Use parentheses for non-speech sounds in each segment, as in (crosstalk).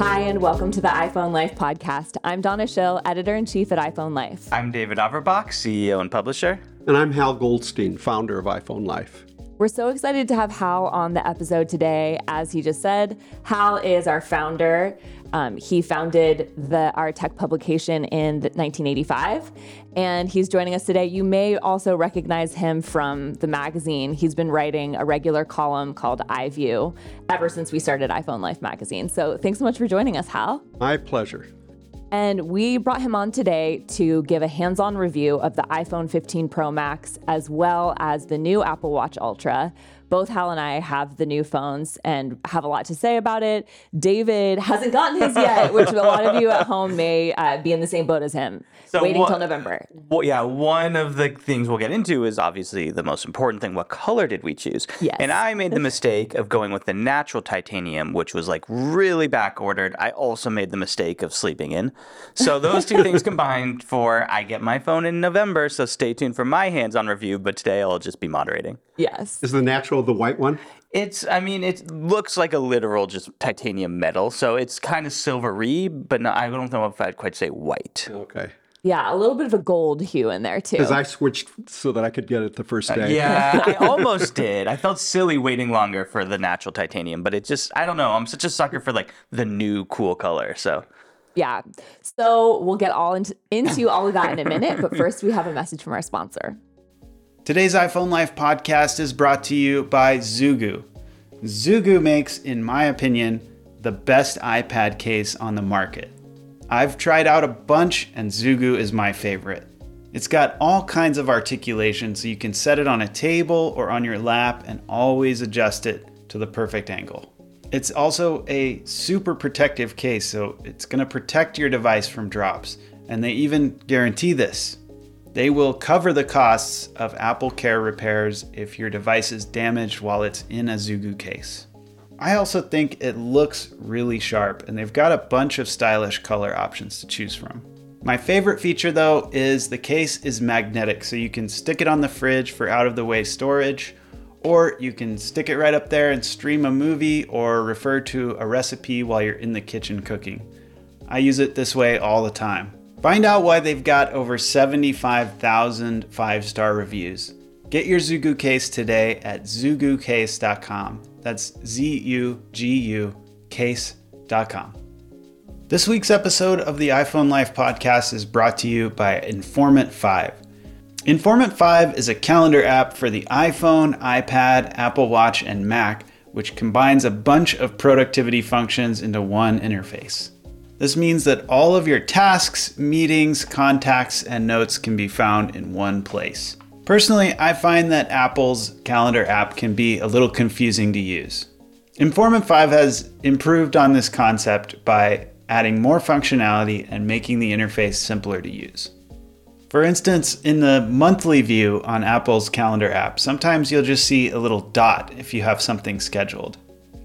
Hi, and welcome to the iPhone Life podcast. I'm Donna Schill, editor in chief at iPhone Life. I'm David Averbach, CEO and publisher. And I'm Hal Goldstein, founder of iPhone Life. We're so excited to have Hal on the episode today. As he just said, Hal is our founder. Um, he founded the our tech publication in 1985, and he's joining us today. You may also recognize him from the magazine. He's been writing a regular column called iView ever since we started iPhone Life magazine. So thanks so much for joining us, Hal. My pleasure. And we brought him on today to give a hands on review of the iPhone 15 Pro Max as well as the new Apple Watch Ultra, both Hal and I have the new phones and have a lot to say about it. David hasn't gotten his yet, (laughs) which a lot of you at home may uh, be in the same boat as him, so waiting until November. Well, yeah, one of the things we'll get into is obviously the most important thing. What color did we choose? Yes. And I made the mistake of going with the natural titanium, which was like really back ordered. I also made the mistake of sleeping in. So those two things (laughs) combined for I get my phone in November. So stay tuned for my hands on review. But today I'll just be moderating. Yes. Is the natural the white one? It's, I mean, it looks like a literal just titanium metal. So it's kind of silvery, but no, I don't know if I'd quite say white. Okay. Yeah, a little bit of a gold hue in there too. Because I switched so that I could get it the first uh, day. Yeah, (laughs) I almost did. I felt silly waiting longer for the natural titanium, but it just, I don't know. I'm such a sucker for like the new cool color. So yeah. So we'll get all into, into all of that in a minute. But first, we have a message from our sponsor. Today's iPhone Life podcast is brought to you by Zugu. Zugu makes, in my opinion, the best iPad case on the market. I've tried out a bunch, and Zugu is my favorite. It's got all kinds of articulation so you can set it on a table or on your lap and always adjust it to the perfect angle. It's also a super protective case, so it's going to protect your device from drops, and they even guarantee this. They will cover the costs of Apple Care repairs if your device is damaged while it's in a Zugu case. I also think it looks really sharp, and they've got a bunch of stylish color options to choose from. My favorite feature though is the case is magnetic, so you can stick it on the fridge for out of the way storage, or you can stick it right up there and stream a movie or refer to a recipe while you're in the kitchen cooking. I use it this way all the time. Find out why they've got over 75,000 five star reviews. Get your Zugu case today at zugucase.com. That's Z U G U case.com. This week's episode of the iPhone Life podcast is brought to you by Informant 5. Informant 5 is a calendar app for the iPhone, iPad, Apple Watch, and Mac, which combines a bunch of productivity functions into one interface. This means that all of your tasks, meetings, contacts, and notes can be found in one place. Personally, I find that Apple's calendar app can be a little confusing to use. Informant 5 has improved on this concept by adding more functionality and making the interface simpler to use. For instance, in the monthly view on Apple's calendar app, sometimes you'll just see a little dot if you have something scheduled.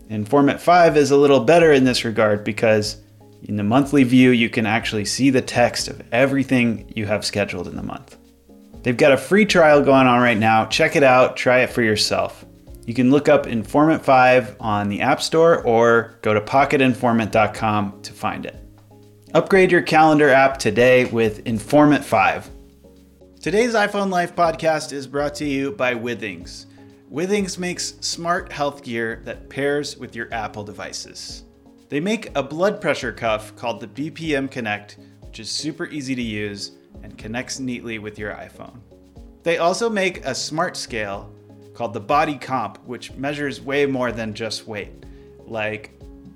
Informant 5 is a little better in this regard because in the monthly view, you can actually see the text of everything you have scheduled in the month. They've got a free trial going on right now. Check it out, try it for yourself. You can look up Informant 5 on the App Store or go to pocketinformant.com to find it. Upgrade your calendar app today with Informant 5. Today's iPhone Life podcast is brought to you by Withings. Withings makes smart health gear that pairs with your Apple devices. They make a blood pressure cuff called the BPM Connect, which is super easy to use and connects neatly with your iPhone. They also make a smart scale called the Body Comp, which measures way more than just weight, like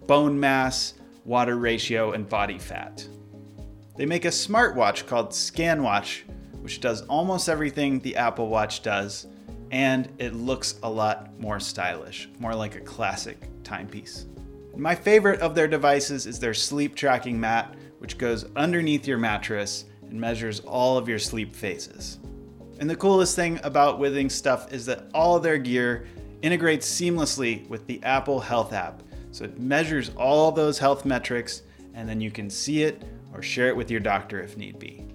bone mass, water ratio, and body fat. They make a smartwatch called ScanWatch, which does almost everything the Apple Watch does, and it looks a lot more stylish, more like a classic timepiece. My favorite of their devices is their sleep tracking mat, which goes underneath your mattress and measures all of your sleep phases. And the coolest thing about Withings stuff is that all their gear integrates seamlessly with the Apple Health app. So it measures all those health metrics, and then you can see it or share it with your doctor if need be.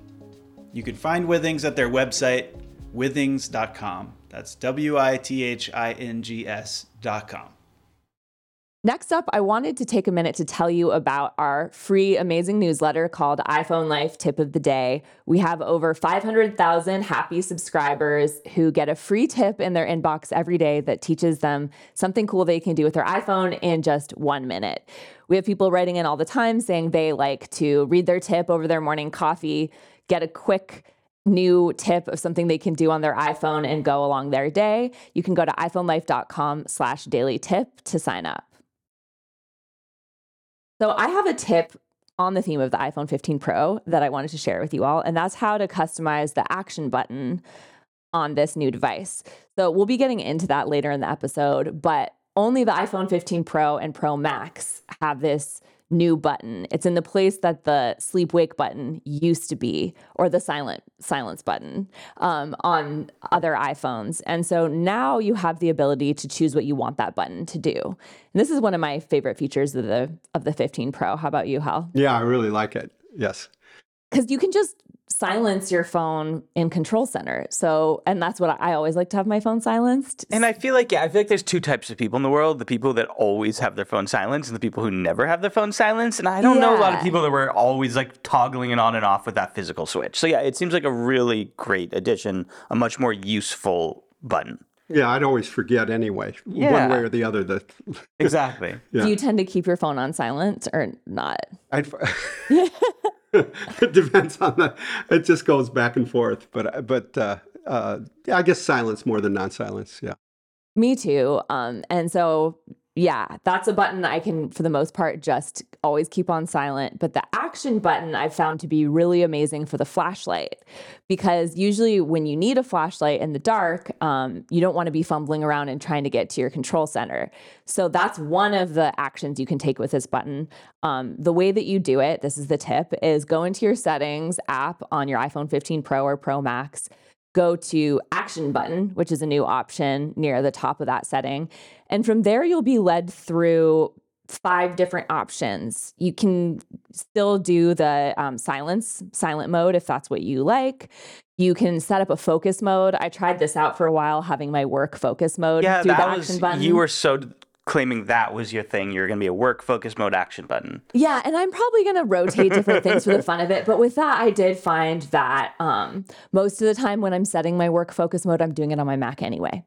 You can find Withings at their website, withings.com. That's W I T H I N G S.com. Next up, I wanted to take a minute to tell you about our free, amazing newsletter called iPhone Life Tip of the Day. We have over 500,000 happy subscribers who get a free tip in their inbox every day that teaches them something cool they can do with their iPhone in just one minute. We have people writing in all the time saying they like to read their tip over their morning coffee, get a quick new tip of something they can do on their iPhone and go along their day. You can go to iPhoneLife.com slash daily tip to sign up. So I have a tip on the theme of the iPhone 15 Pro that I wanted to share with you all, and that's how to customize the action button on this new device. So we'll be getting into that later in the episode, but only the iPhone 15 Pro and Pro Max have this new button. It's in the place that the sleep wake button used to be, or the silent silence button um, on other iPhones. And so now you have the ability to choose what you want that button to do. And this is one of my favorite features of the of the 15 Pro. How about you, Hal? Yeah, I really like it. Yes. Because you can just silence your phone in control center. So, and that's what I always like to have my phone silenced. And I feel like, yeah, I feel like there's two types of people in the world the people that always have their phone silenced and the people who never have their phone silenced. And I don't know a lot of people that were always like toggling it on and off with that physical switch. So, yeah, it seems like a really great addition, a much more useful button. Yeah, I'd always forget anyway, Yeah. one way or the other. That Exactly. (laughs) Yeah. Do you tend to keep your phone on silent or not? I'd, (laughs) (laughs) it depends on the. It just goes back and forth, but but uh, uh, I guess silence more than non-silence. Yeah. Me too. Um, and so, yeah, that's a button I can, for the most part, just always keep on silent. But the action button I've found to be really amazing for the flashlight because usually when you need a flashlight in the dark, um, you don't want to be fumbling around and trying to get to your control center. So that's one of the actions you can take with this button. Um, the way that you do it, this is the tip, is go into your settings app on your iPhone 15 Pro or Pro Max go to action button, which is a new option near the top of that setting. And from there, you'll be led through five different options. You can still do the um, silence, silent mode if that's what you like. You can set up a focus mode. I tried this out for a while, having my work focus mode Yeah, through the that action was, button. you were so claiming that was your thing. You're going to be a work focus mode action button. Yeah, and I'm probably going to rotate different things for the fun of it. But with that, I did find that um, most of the time when I'm setting my work focus mode, I'm doing it on my Mac anyway.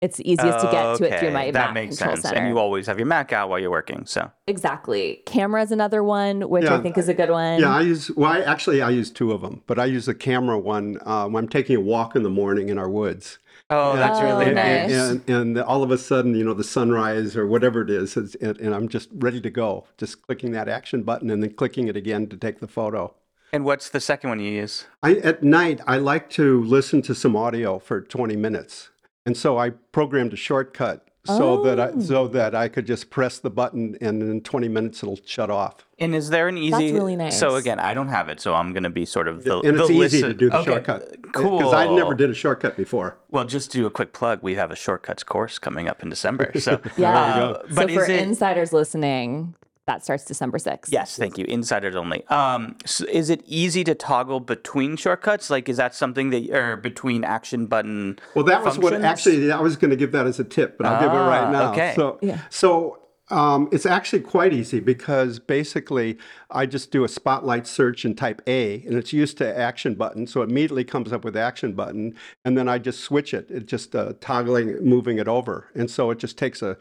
It's the easiest to get to it through Okay, my that Mac makes control sense. center. And you always have your Mac out while you're working. So exactly. Camera is another one, which I Yeah, think is a good one. Yeah, I use well. I, actually, I use two of them, but I use the camera one uh, when I'm taking a walk in the morning in our woods. Oh, that's Oh, really nice. nice. And, and all of a sudden, you know, the sunrise or whatever it is, is and, and I'm just ready to go. Just clicking that action button and then clicking it again to take the photo. And what's the second one you use? I, at night, I like to listen to some audio for 20 minutes. And so I programmed a shortcut so that I so that I could just press the button and in 20 minutes it'll shut off. And is there an easy? That's really nice. So again, I don't have it, so I'm going to be sort of the. And it's the easy to do the okay, shortcut. Cool. Because I never did a shortcut before. Well, just to do a quick plug. We have a shortcuts course coming up in December. So (laughs) Yeah. uh, so but for is it? insiders listening, that starts December 6th. Yes, thank you. Insiders only. Um, so is it easy to toggle between shortcuts? Like, is that something that, or between action button? Well, that was what actually I was going to give that as a tip, but I'll give it Ah, right now. okay. So, Yeah. so um, it's actually quite easy because basically I just do a spotlight search and type A, and it's used to action button, so it immediately comes up with action button, and then I just switch it. It just uh, toggling, moving it over, and so it just takes a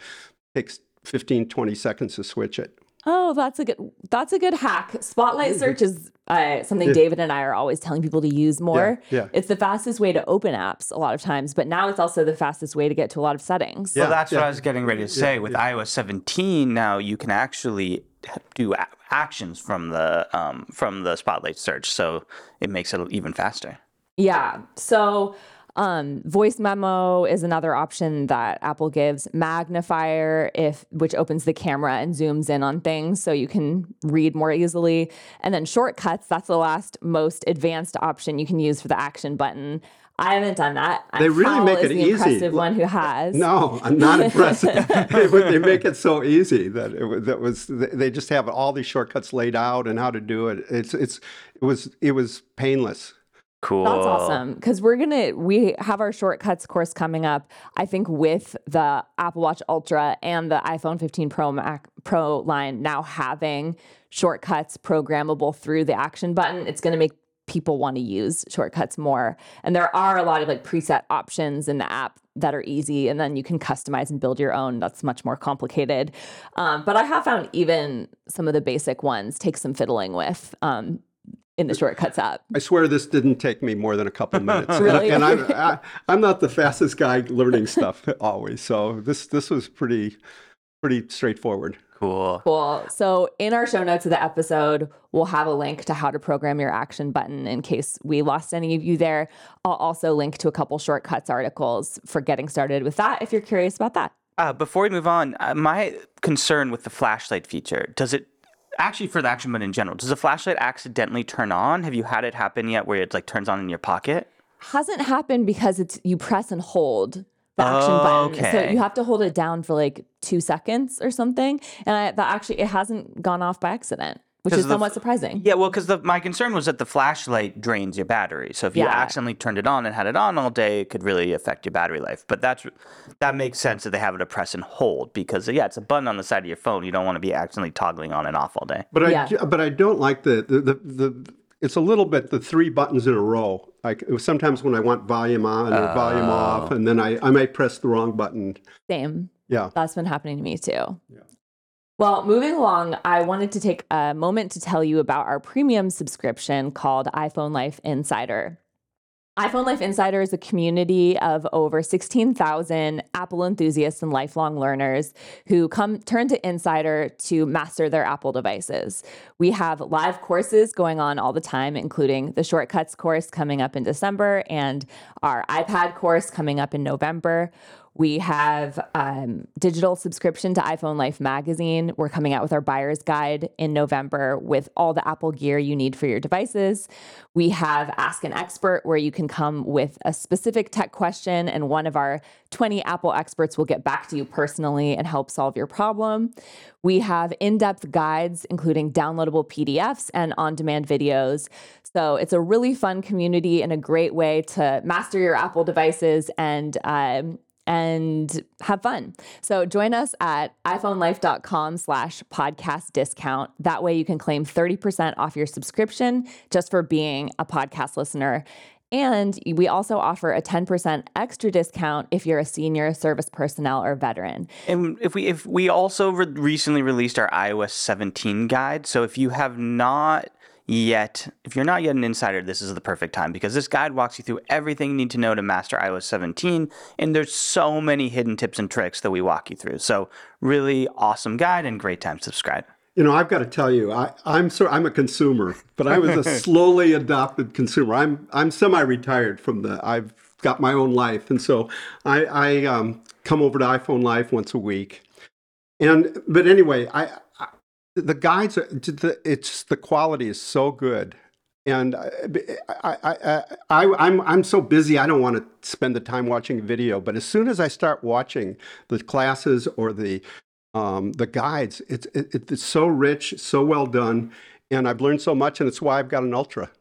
takes 15, 20 seconds to switch it. Oh, that's a good that's a good hack. Spotlight search is uh, something David and I are always telling people to use more. yeah. It's the fastest way to open apps a lot of times, but now it's also the fastest way to get to a lot of settings. Well, Yeah, that's what. I was getting ready to say. With iOS 17 now, you can actually do a- actions from the um, from the Spotlight search, so it makes it even faster. Yeah. So, um, voice memo is another option that Apple gives. Magnifier, if which opens the camera and zooms in on things, so you can read more easily. And then shortcuts. That's the last most advanced option you can use for the action button. I haven't done that. They really Hal make it the easy. Impressive one who has. No, I'm not impressed. (laughs) (laughs) but they make it so easy that it, that was they just have all these shortcuts laid out and how to do it. It's it's it was it was painless. Cool. That's awesome because we're gonna we have our shortcuts course coming up. I think with the Apple Watch Ultra and the iPhone 15 Pro Mac Pro line now having shortcuts programmable through the action button, it's gonna make people want to use shortcuts more. And there are a lot of like preset options in the app that are easy, and then you can customize and build your own. That's much more complicated. Um, but I have found even some of the basic ones take some fiddling with. Um, in the shortcuts app. I swear this didn't take me more than a couple (laughs) minutes. Really? And I'm I, I'm not the fastest guy learning stuff (laughs) always, so this this was pretty pretty straightforward. Cool. Cool. So, in our show notes of the episode, we'll have a link to how to program your action button in case we lost any of you there. I'll also link to a couple shortcuts articles for getting started with that if you're curious about that. Uh, before we move on, uh, my concern with the flashlight feature does it actually for the action button in general does the flashlight accidentally turn on? Have you had it happen yet where it like turns on in your pocket? Hasn't happened because it's you press and hold the action button. Okay. So you have to hold it down for like two seconds or something. And I, that actually, it hasn't gone off by accident, which 'Cause is the somewhat surprising. Yeah, well, because my concern was that the flashlight drains your battery. So if you Yeah. accidentally turned it on and had it on all day, it could really affect your battery life. But that's that makes sense that they have it to press and hold because yeah, it's a button on the side of your phone. You don't want to be accidentally toggling on and off all day. But I Yeah. ju- but I don't like the the, the the it's a little bit the three buttons in a row. Like sometimes when I want volume on or volume off, oh. and then I I might press the wrong button. Same. Yeah. That's been happening to me too. Well, moving along, I wanted to take a moment to tell you about our premium subscription called iPhone Life Insider. iPhone Life Insider is a community of over 16,000 Apple enthusiasts and lifelong learners who come turn to Insider to master their Apple devices. We have live courses going on all the time, including the Shortcuts course coming up in December and our iPad course coming up in November. We have um, digital subscription to iPhone Life magazine. We're coming out with our buyer's guide in November with all the Apple gear you need for your devices. We have Ask an Expert, where you can come with a specific tech question, and one of our 20 Apple experts will get back to you personally and help solve your problem. We have in depth guides, including downloadable PDFs and on demand videos. So it's a really fun community and a great way to master your Apple devices and um, and have fun. So join us at iPhoneLife.com slash podcast discount. That way you can claim 30% off your subscription just for being a podcast listener. And we also offer a 10% extra discount if you're a senior service personnel or veteran. And if we if we also re- recently released our iOS 17 guide, so if you have not yet, if you're not yet an insider, this is the perfect time because this guide walks you through everything you need to know to master iOS 17, and there's so many hidden tips and tricks that we walk you through. So really awesome guide and great time to subscribe. You know, I've got to tell you, I, I'm so I'm a consumer, but I was a (laughs) slowly adopted consumer. I'm I'm semi-retired from the. I've got my own life, and so I, I um, come over to iPhone Life once a week. And but anyway, I, I the guides are the, it's the quality is so good, and I, I, I, I I'm I'm so busy I don't want to spend the time watching video. But as soon as I start watching the classes or the um, the guides. It's it, it's so rich, so well done, and I've learned so much, and it's why I've got an Ultra.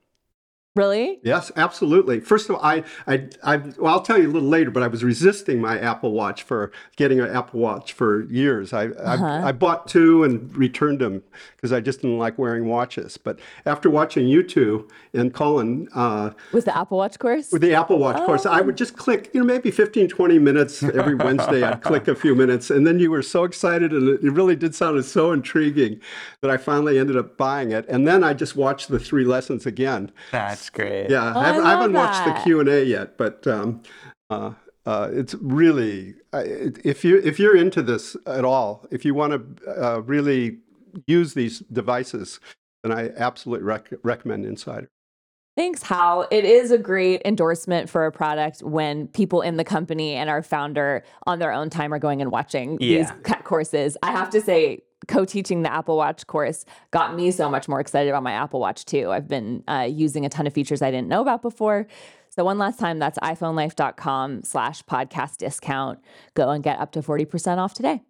Really? Yes, absolutely. First of all, I, I, I, well, I'll tell you a little later, but I was resisting my Apple Watch for getting an Apple Watch for years. I, I, uh-huh. I bought two and returned them because I just didn't like wearing watches. But after watching you two and Colin uh, With the Apple Watch course? with the Apple Watch course, I would just click, you know, maybe 15, 20 minutes every (laughs) Wednesday. I'd click a few minutes. And then you were so excited and it really did sound so intriguing that I finally ended up buying it. And then I just watched the three lessons again. That's great. Yeah, Oh, I, I haven't, I love haven't watched the. Q and A yet, but um, uh, uh, it's really uh, if you if you're into this at all, if you want to uh, really use these devices, then I absolutely rec- recommend Insider. Thanks, Hal. It is a great endorsement for a product when people in the company and our founder on their own time are going and watching these Yeah. ca- courses. I have to say, co-teaching the Apple Watch course got me so much more excited about my Apple Watch too. I've been uh, using a ton of features I didn't know about before. So one last time, that's iPhoneLife.com slash podcast discount. Go and get up to 40% off today.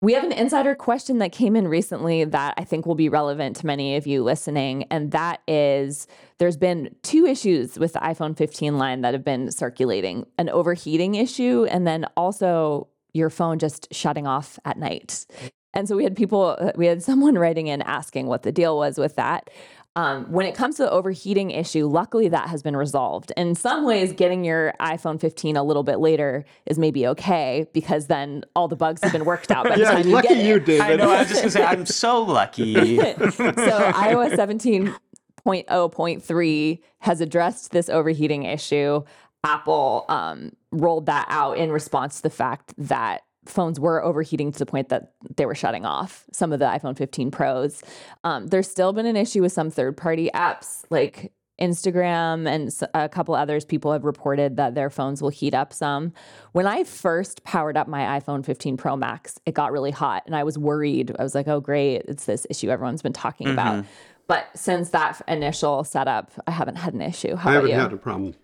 We have an insider question that came in recently that I think will be relevant to many of you listening. And that is there's been two issues with the iPhone 15 line that have been circulating an overheating issue, and then also your phone just shutting off at night. And so we had people, we had someone (laughs) writing in asking what the deal was with that. Um, when it comes to the overheating issue, luckily that has been resolved. In some ways, getting your iPhone 15 a little bit later is maybe okay because then all the bugs have been worked out. By the (laughs) Yeah, time lucky you, get you, it. David. I know. I was just gonna say I'm so lucky. (laughs) (laughs) so iOS 17.0.3 has addressed this overheating issue. Apple um, rolled that out in response to the fact that phones were overheating to the point that they were shutting off some of the iPhone 15 Pros. Um, there's still been an issue with some third party apps like Instagram and a couple others. People have reported that their phones will heat up some. When I first powered up my iPhone 15 Pro Max, it got really hot and I was worried. I was like, oh, great, it's this issue everyone's been talking about. But since that initial setup, I haven't had an issue. How I haven't you? had a problem.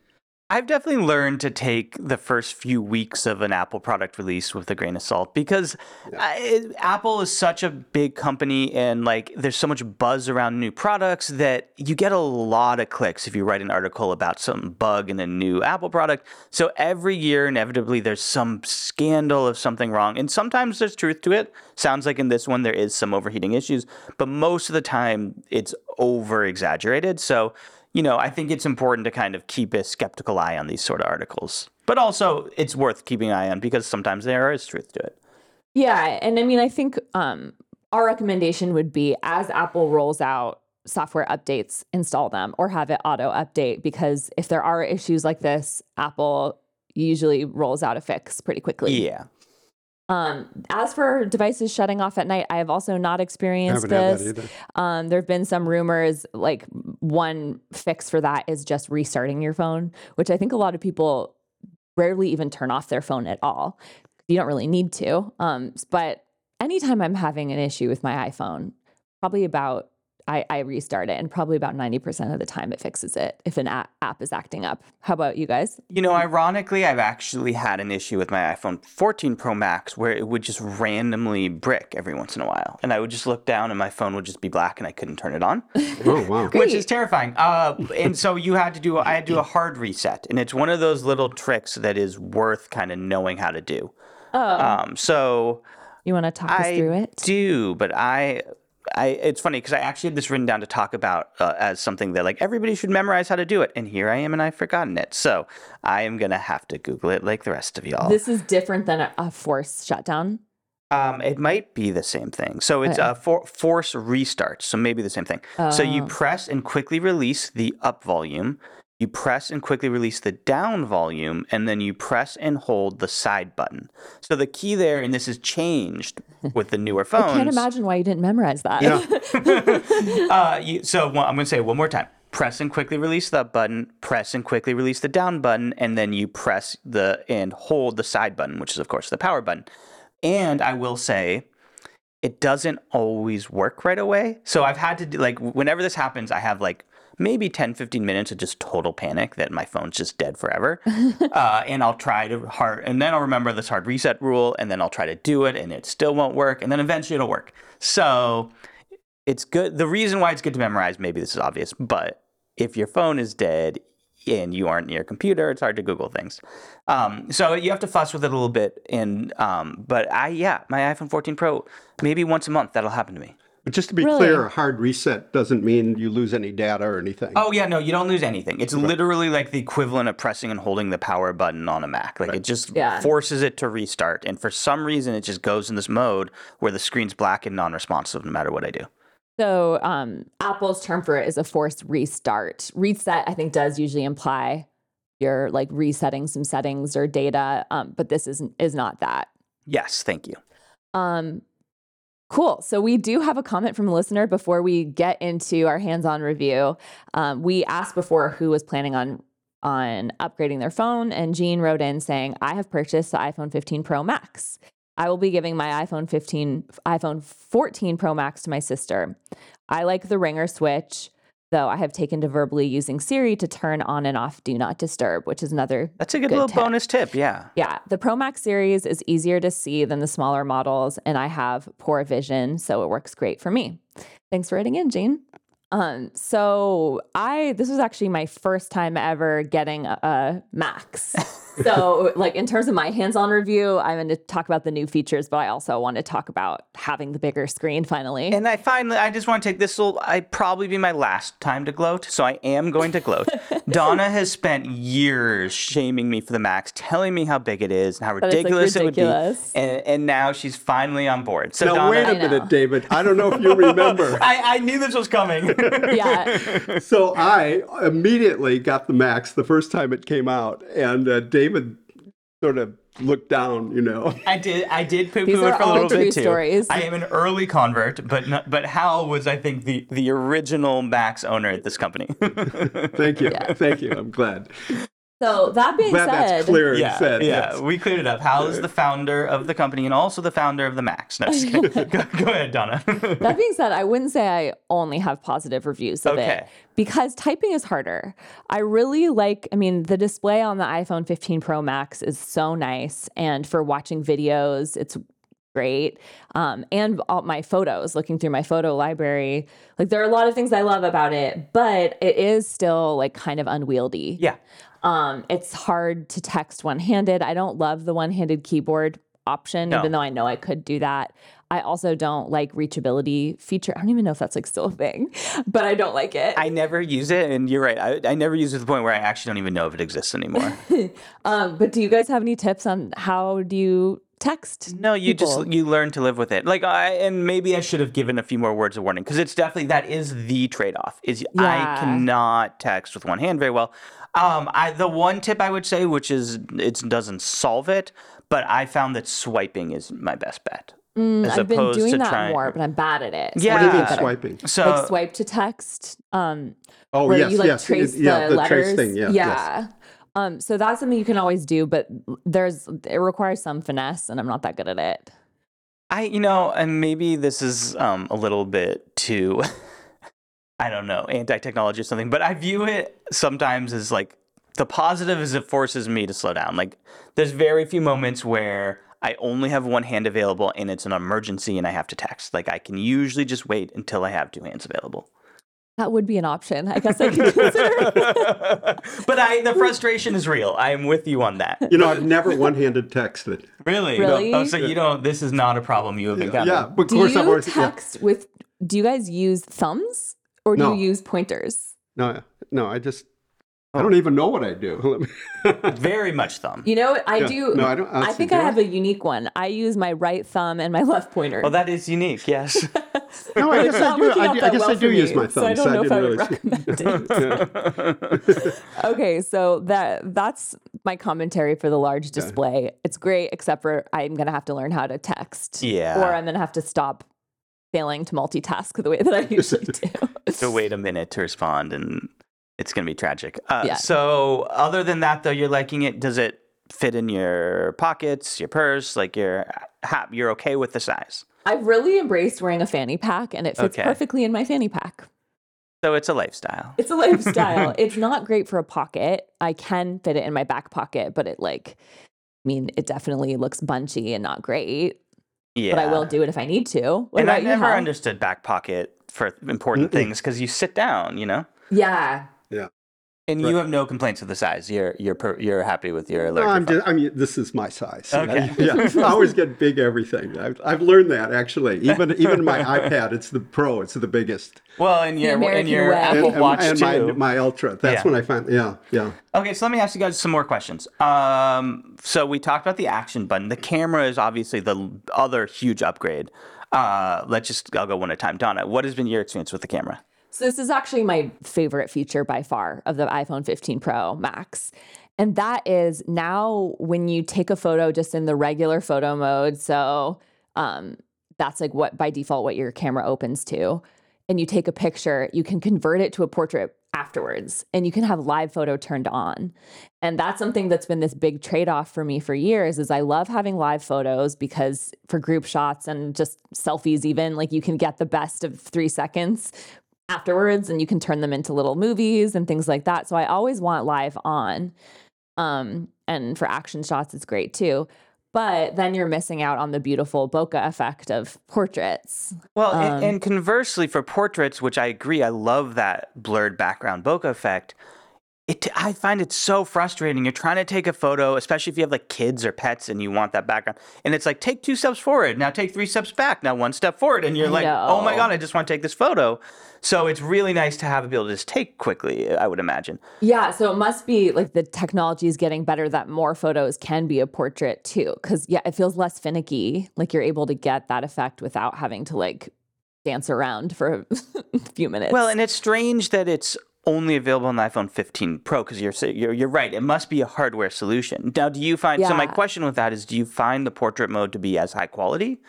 I've definitely learned to take the first few weeks of an Apple product release with a grain of salt because I, Apple is such a big company and like there's so much buzz around new products that you get a lot of clicks if you write an article about some bug in a new Apple product. So every year, inevitably, there's some scandal of something wrong. And sometimes there's truth to it. Sounds like in this one, there is some overheating issues, but most of the time, it's over exaggerated. So you know, I think it's important to kind of keep a skeptical eye on these sort of articles. But also, it's worth keeping an eye on because sometimes there is truth to it. Yeah, and I mean, I think um, our recommendation would be as Apple rolls out software updates, install them or have it auto update because if there are issues like this, Apple usually rolls out a fix pretty quickly. Yeah. Um, as for devices shutting off at night, I have also not experienced this. Um, there have been some rumors, like one fix for that is just restarting your phone, which I think a lot of people rarely even turn off their phone at all. You don't really need to. Um, but anytime I'm having an issue with my iPhone, probably about I, I restart it, and probably about 90% of the time it fixes it if an app, app is acting up. How about you guys? You know, ironically, I've actually had an issue with my iPhone 14 Pro Max where it would just randomly brick every once in a while. And I would just look down and my phone would just be black and I couldn't turn it on. (laughs) Oh, wow. (laughs) which is terrifying. Uh, and so you had to do I had to do a (laughs) hard reset, and it's one of those little tricks that is worth kind of knowing how to do. Oh, Um, so you want to talk us through it? I do, but I. I, it's funny because I actually had this written down to talk about uh, as something that like everybody should memorize how to do it, and here I am and I've forgotten it. So I am gonna have to Google it like the rest of y'all. This is different than a, a forced shutdown. Um, it might be the same thing. So it's Okay. a for- force restart. So maybe the same thing. So you Oh. press and quickly release the up volume. You press and quickly release the down volume, and then you press and hold the side button. So the key there, and this has changed with the newer phones. I can't imagine why you didn't memorize that. Yeah. (laughs) (laughs) Uh, you, so one, I'm going to say it one more time. Press and quickly release the up button. Press and quickly release the down button, and then you press the and hold the side button, which is of course the power button. And I will say, it doesn't always work right away. So I've had to do like whenever this happens, I have like maybe 10, 15 minutes of just total panic that my phone's just dead forever. (laughs) uh, and I'll try to hard, and then I'll remember this hard reset rule, and then I'll try to do it, and it still won't work, and then eventually it'll work. So it's good. The reason why it's good to memorize, maybe this is obvious, but if your phone is dead and you aren't near a computer, it's hard to Google things. Um, so you have to fuss with it a little bit. And um, but I, yeah, my iPhone 14 Pro, maybe once a month that'll happen to me. But just to be Really? clear, a hard reset doesn't mean you lose any data or anything. Oh yeah, no, you don't lose anything. It's literally like the equivalent of pressing and holding the power button on a Mac. Like it just Yeah. forces it to restart, and for some reason, it just goes in this mode where the screen's black and non-responsive no matter what I do. So um, Apple's term for it is a forced restart. Reset, I think, does usually imply you're like resetting some settings or data, um, but this is is not that. Yes, thank you. Um, cool. So we do have a comment from a listener before we get into our hands-on review. Um, we asked before who was planning on on upgrading their phone, and Jean wrote in saying, "I have purchased the iPhone 15 Pro Max. I will be giving my iPhone 15, iPhone 14 Pro Max to my sister. I like the ringer switch." Though I have taken to verbally using Siri to turn on and off do not disturb, which is another That's a good, Good little tip. bonus tip. Yeah. yeah, the Pro Max series is easier to see than the smaller models, and I have poor vision, so it works great for me. Thanks for writing in, Jane. Um, so I this was actually my first time ever getting a, a Max. (laughs) (laughs) so like in terms of my hands-on review, I'm going to talk about the new features, but I also want to talk about having the bigger screen finally. And I finally, I just want to take this will I probably be my last time to gloat, so I am going to gloat. (laughs) Donna has spent years shaming me for the Max, telling me how big it is and how it's, like, ridiculous, ridiculous. it would be, and, and now she's finally on board. So Now, Donna, wait a minute, David. I don't know if you remember. (laughs) I, I knew this was coming. yeah. so I immediately got the Max the first time it came out, and uh, David sort of looked down, you know. (laughs) I did. I did poo These poo it for a little true bit too. stories. I am an early convert, but not, but Hal was, I think, the the original Max owner at this company. (laughs) Thank you. Thank you. I'm glad. So that being Glad said, that's clear yeah, said. yeah, yes. we cleared it up. Hal is the founder of the company and also the founder of the Max. No, just (laughs) go, go ahead, Donna. That being said, I wouldn't say I only have positive reviews of Okay. it because typing is harder. I really like, I mean, the display on the iPhone 15 Pro Max is so nice. And for watching videos, it's great. Um, and all my photos, looking through my photo library, like there are a lot of things I love about it, but it is still like kind of unwieldy. yeah, Um, it's hard to text one handed. I don't love the one handed keyboard option, No. even though I know I could do that. I also don't like reachability feature. I don't even know if that's like still a thing, but I don't like it. I never use it, and you're right. I, I never use it to the point where I actually don't even know if it exists anymore. (laughs) um, but do you guys have any tips on how do you text? No, you people? just you learn to live with it. Like I and maybe I should have given a few more words of warning because it's definitely that is the trade off. Is Yeah. I cannot text with one hand very well. Um, I the one tip I would say, which is it doesn't solve it, but I found that swiping is my best bet. as Mm, I've been opposed doing to that trying- more, but I'm bad at it. So Yeah. What do you mean to get better. swiping? So like swipe to text. Um, Oh, where yes, you like yes. trace yeah, the, the trace letters. thing. Yeah. yes. yeah. Um, so that's something you can always do, but there's it requires some finesse, and I'm not that good at it. I, you know, and maybe this is um, a little bit too, (laughs) I don't know, anti technology or something, but I view it sometimes as like the positive is it forces me to slow down. Like, there's very few moments where I only have one hand available and it's an emergency and I have to text. Like, I can usually just wait until I have two hands available. That would be an option. I guess I could consider. (laughs) but I, the frustration is real. I am with you on that. You know, I've never one-handed texted. Really? Really? Oh, oh so you don't, this is not a problem you have encountered? Yeah, but of do course I've you always yeah. text with? Do you guys use thumbs or do No. you use pointers? No, no, I just I oh. don't even know what I do. (laughs) (laughs) Very much thumb. You know, I Yeah. do. No, I don't- I honestly, think do I I? have a unique one. I use my right thumb and my (laughs) left pointer. Well, that is unique, yes. no, I guess I do. I, do- I guess well I do use me, my thumb. so I thumbs. don't know if I would didn't recommend it. okay, so that that's my commentary for the large display. It's great, except for I'm gonna have to learn how to text. Yeah. Or I'm gonna have to stop failing to multitask the way that I (laughs) usually do. to wait a minute to respond and it's going to be tragic. Uh, Yeah. So, other than that, though, you're liking it. Does it fit in your pockets, your purse? Like you're ha- you're okay with the size? I've really embraced wearing a fanny pack, and it fits Okay. perfectly in my fanny pack. So it's a lifestyle. It's a lifestyle. (laughs) it's not great for a pocket. I can fit it in my back pocket, but it like, I mean, it definitely looks bunchy and not great. Yeah. But I will do it if I need to. What and about I you? never Hal? understood back pocket for important things because you sit down, you know. Yeah. And you have no complaints with the size. You're you're per, you're happy with your No. I'm just, I mean, this is my size. Okay. (laughs) yeah, I always get big everything. I've, I've learned that actually. Even (laughs) even my iPad, it's the Pro. It's the biggest. well, and your and American your way. Apple and, Watch and too. my my Ultra. That's Yeah. when I find. Yeah, yeah. Okay, so let me ask you guys some more questions. Um, so we talked about the action button. The camera is obviously the other huge upgrade. Uh, let's just I'll go one at a time. Donna, what has been your experience with the camera? So this is actually my favorite feature by far of the iPhone 15 Pro Max. And that is now when you take a photo just in the regular photo mode. So um, that's like what by default what your camera opens to. And you take a picture, you can convert it to a portrait afterwards and you can have live photo turned on. And that's something that's been this big trade-off for me for years is I love having live photos because for group shots and just selfies even like you can get the best of 3 seconds afterwards and you can turn them into little movies and things like that. So I always want live on. Um, and for action shots, it's great too. But then you're missing out on the beautiful bokeh effect of portraits. Well, Um, and, and conversely, for portraits, which I agree, I love that blurred background bokeh effect. It, I find it so frustrating. You're trying to take a photo, especially if you have like kids or pets and you want that background. And it's like, take two steps forward, now take three steps back, now one step forward. And you're like, oh my. God, I just want to take this photo. So it's really nice to have be able to just take quickly, I would imagine. Yeah, so it must be like the technology is getting better that more photos can be a portrait too. Cause yeah, it feels less finicky. Like you're able to get that effect without having to like dance around for a (laughs) few minutes. Well, and it's strange that it's only available on the iPhone 15 Pro because you're, you're you're right. It must be a hardware solution. Now, do you find? So my question with that is, do you find the portrait mode to be as high quality?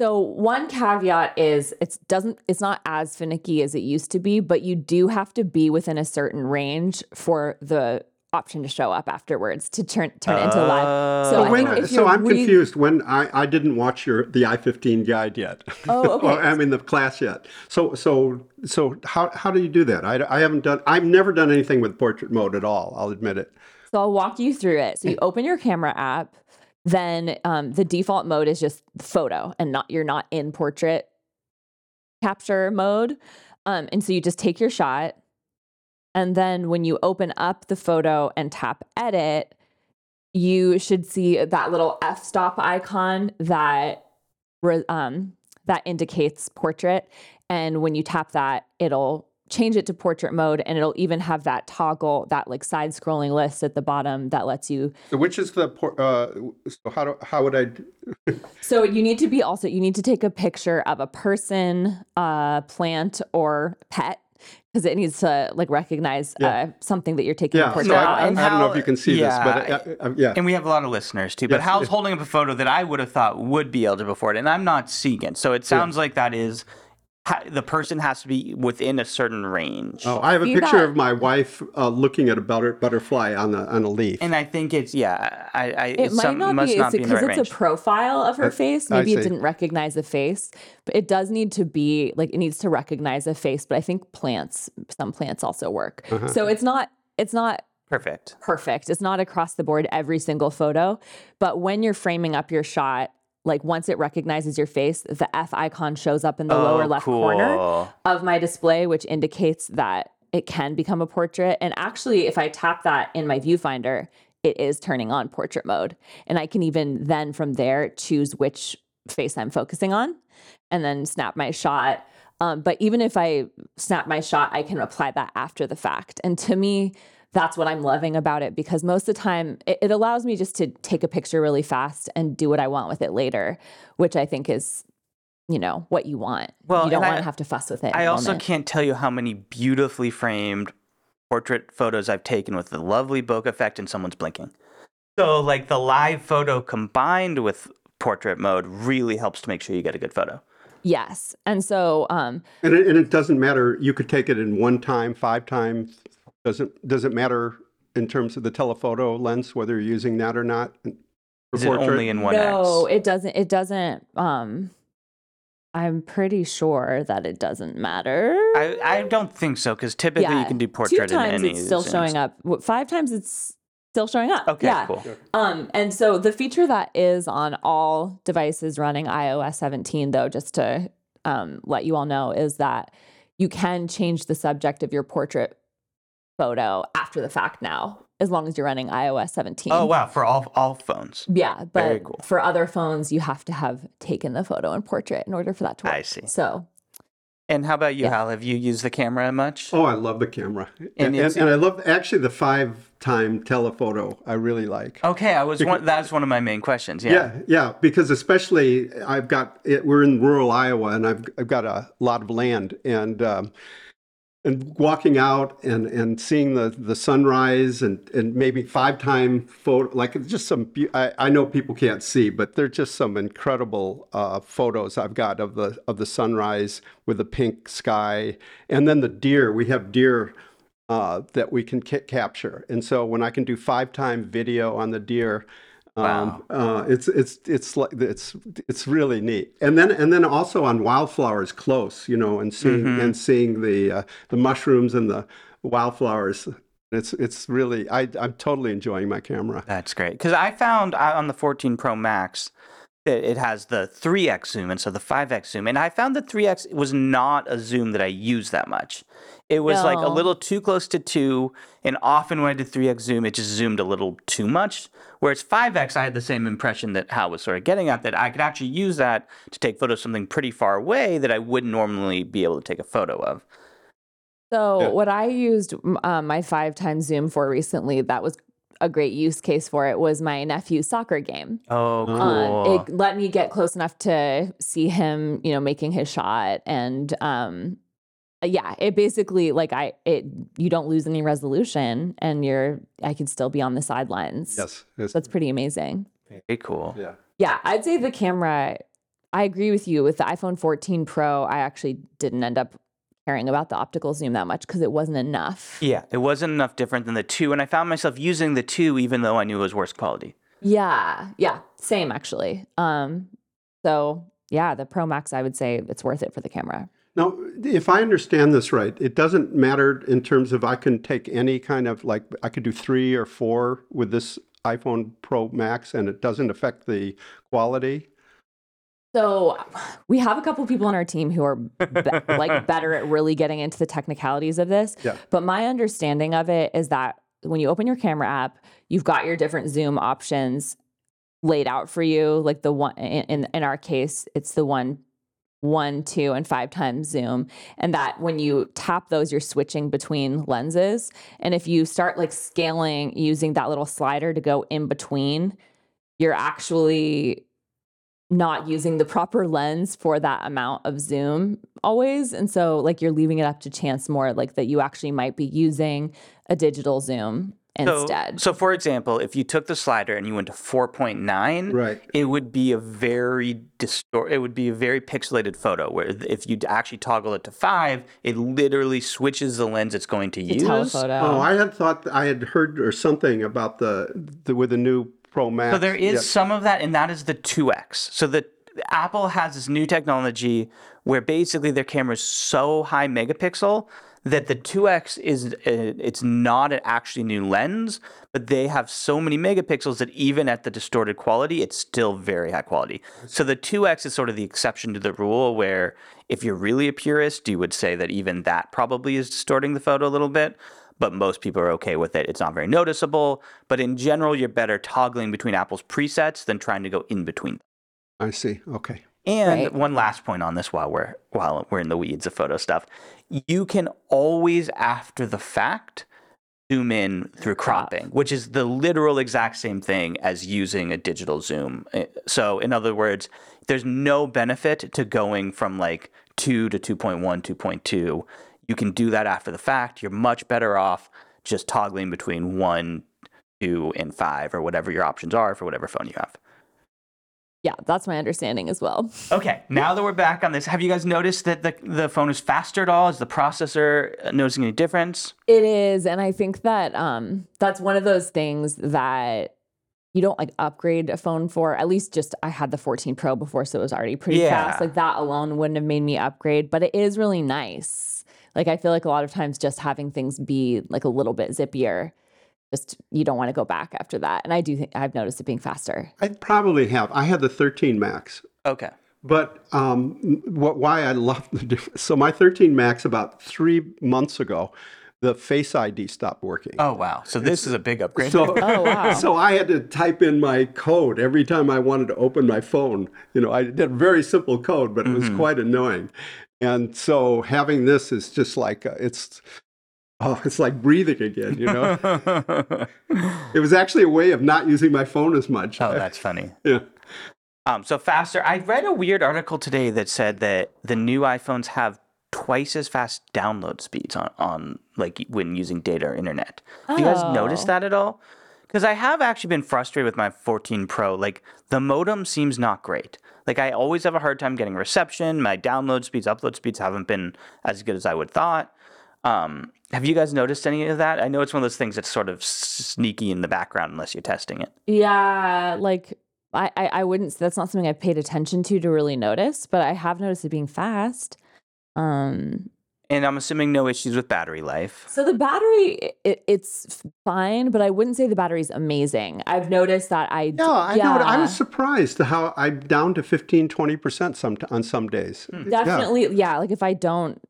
So one caveat is it's doesn't it's not as finicky as it used to be, but you do have to be within a certain range for the option to show up afterwards to turn turn it into live. Oh. So Oh. I When- think if so you're I'm re- confused. When I, I didn't watch your the i15 guide yet. Oh, (laughs) okay. or, I mean the class yet. So so so how how do you do that? I, I haven't done. I've never done anything with portrait mode at all. I'll admit it. So I'll walk you through it. So you open your camera app, then um, the default mode is just photo, and not you're not in portrait capture mode. Um, and so you just take your shot, and then when you open up the photo and tap edit, you should see that little f stop icon that um, that indicates portrait. And when you tap that, it'll change it to portrait mode and it'll even have that toggle, that like side scrolling list at the bottom that lets you. So which is the por- uh, so how do how would I? d- (laughs) So you need to be also, you need to take a picture of a person, uh, plant, or pet. Because it needs to like recognize uh, something that you're taking a Yeah. portrait So of. I, I, I don't know if you can see yeah, this, but uh, uh, yeah. And we have a lot of listeners too. But Yes, Hal's holding up a photo that I would have thought would be eligible for it, and I'm not seeing it. So it sounds like that is ha- the person has to be within a certain range. Oh, I have a See picture that? of my wife uh, looking at a butter, butterfly on a on a leaf. And I think it's yeah. I, I It might some, not must be not be because right it's range. a profile of her face. Maybe it didn't recognize the face, but it does need to be like it needs to recognize a face. But I think plants, some plants also work. Uh-huh. So it's not it's not Perfect. perfect. It's not across the board every single photo, but when you're framing up your shot, like once it recognizes your face, the F icon shows up in the lower Oh, left corner of my display, which indicates that it can become a portrait. And actually, if I tap that in my viewfinder, it is turning on portrait mode. And I can even then from there choose which face I'm focusing on and then snap my shot. Um, but even if I snap my shot, I can apply that after the fact. And to me, that's what I'm loving about it because most of the time it, it allows me just to take a picture really fast and do what I want with it later, which I think is, you know, what you want. Well, you don't want I- to have to fuss with it. I also moment. can't tell you how many beautifully framed portrait photos I've taken with the lovely bokeh effect and someone's blinking. So, like the live photo combined with portrait mode really helps to make sure you get a good photo. Yes. And so um And it, and it doesn't matter. You could take it in one time, five times. Doesn't does it matter in terms of the telephoto lens whether you're using that or not? for Is it only in one no, X? it doesn't it doesn't um I'm pretty sure that it doesn't matter. I, I don't think so because typically you can do portrait Two times in any. it's still zooms. showing up. Five times it's still showing up. Okay, yeah. cool. Um, and so the feature that is on all devices running iOS 17, though, just to um, let you all know, is that you can change the subject of your portrait photo after the fact now, as long as you're running iOS 17. Oh wow, for all all phones. Yeah, Very but cool. for other phones, you have to have taken the photo in portrait in order for that to work. I see. So And how about you, Yeah. Hal? Have you used the camera much? Oh, I love the camera, And and, and, and I love actually the five time telephoto. I really like. Okay, I was one, that's one of my main questions. Yeah. Yeah, yeah, because especially I've got it, we're in rural Iowa and I've I've got a lot of land and um, and walking out and and seeing the the sunrise and and maybe five time photo like just some I, I know people can't see but they're just some incredible uh, photos I've got of the of the sunrise with the pink sky and then the deer we have deer uh, that we can ca- capture. And so when I can do five time video on the deer, Um, uh, it's it's it's like it's it's really neat. And then and then also on wildflowers close, you know, and seeing Mm-hmm. and seeing the uh, the mushrooms and the wildflowers. It's it's really I I'm totally enjoying my camera. That's great. Because I found on the 14 Pro Max, it, it has the 3x zoom and so the 5x zoom. And I found the 3x was not a zoom that I use that much. It was like a little too close to 2. And often when I did 3x zoom, it just zoomed a little too much. Whereas 5x, I had the same impression that Hal was sort of getting at that I could actually use that to take photos of something pretty far away that I wouldn't normally be able to take a photo of. So Yeah. what I used um, my five times Zoom for recently, that was a great use case for it, was my nephew's soccer game. Oh, cool. Um, it let me get close enough to see him, you know, making his shot, and um, yeah, it basically like I it you don't lose any resolution, and you're I can still be on the sidelines. Yes. yes. that's pretty amazing. Very cool. yeah. Yeah, I'd say the camera. I agree with you. With the iPhone 14 Pro, I actually didn't end up caring about the optical zoom that much because it wasn't enough. Yeah, it wasn't enough different than the 2. And I found myself using the 2 even though I knew it was worse quality. Yeah, yeah, same actually. Um, so yeah, the Pro Max, I would say it's worth it for the camera. Now, if I understand this right, it doesn't matter in terms of I can take any kind of like I could do three or four with this iPhone Pro Max, and it doesn't affect the quality. So we have a couple people on our team who are be- like (laughs) better at really getting into the technicalities of this. Yeah. But my understanding of it is that when you open your camera app, you've got your different zoom options laid out for you. Like the one in in, in our case, it's the one one, two, and five times zoom. And that when you tap those, you're switching between lenses. And if you start like scaling using that little slider to go in between, you're actually not using the proper lens for that amount of zoom always. And so like you're leaving it up to chance more like that you actually might be using a digital zoom instead. so for example, if you took the slider and you went to 4.9, Right. it would be a very distort. It would be a very pixelated photo. Where if you actually toggle it to five, it literally switches the lens it's going to The use. telephoto. Oh, I had thought I had heard or something about the, the with the new Pro Max. So there is Yeah. some of that, and that is the 2x. So the Apple has this new technology where basically their camera is so high megapixel that the 2x is uh, it's not an actually new lens, but they have so many megapixels that even at the distorted quality, it's still very high quality. So the 2x is sort of the exception to the rule where if you're really a purist, you would say that even that probably is distorting the photo a little bit but most people are okay with it. It's not very noticeable, but in general, you're better toggling between Apple's presets than trying to go in between. I see. Okay. And Right. one last point on this while we're while we're in the weeds of photo stuff. You can always after the fact zoom in through cropping, which is the literal exact same thing as using a digital zoom. Eh, So in other words, there's no benefit to going from like 2 to 2.1, 2.2. You can do that after the fact. You're much better off just toggling between 1, 2 and 5 or whatever your options are for whatever phone you have. Yeah, that's my understanding as well. (laughs) Okay, now that we're back on this, have you guys noticed that the, the phone is faster at all? Is the processor uh, noticing any difference? It is, and I think that um, that's one of those things that you don't like upgrade a phone for. At least, just I had the 14 Pro before, so it was already pretty Yeah. fast. Like that alone wouldn't have made me upgrade, but it is really nice. Like I feel like a lot of times just having things be like a little bit zippier, just you don't want to go back after that. And I do think I've noticed it being faster. I probably have. I had the 13 Max, Okay. but um, what, why I love the difference. So my 13 Max about three months ago, the Face ID stopped working. Oh, wow. So this is a big upgrade. So, (laughs) Oh, wow. so I had to type in my code every time I wanted to open my phone. You know, I did very simple code, but it was quite annoying. And so having this is just like uh, it's oh, it's like breathing again. You know, it was actually a way of not using my phone as much. oh, that's funny. (laughs) yeah. Um, so faster. I read a weird article today that said that the new iPhones have twice as fast download speeds on, on like when using data or internet. Do you guys noticed Oh. that at all? Because I have actually been frustrated with my 14 Pro. Like the modem seems not great. Like I always have a hard time getting reception. My download speeds, upload speeds haven't been as good as I would thought. Um, have you guys noticed any of that? I know it's one of those things that's sort of sneaky in the background unless you're testing it. Yeah, like I, I, I wouldn't. That's not something I've paid attention to to really notice, but I have noticed it being fast. Um, And I'm assuming no issues with battery life. so the battery, it, it's fine, but I wouldn't say the battery's amazing. I've noticed that I. no, I know. I yeah. was surprised how I'm down to 15, 20% some, on some days. Yeah. Definitely, yeah. Like if I don't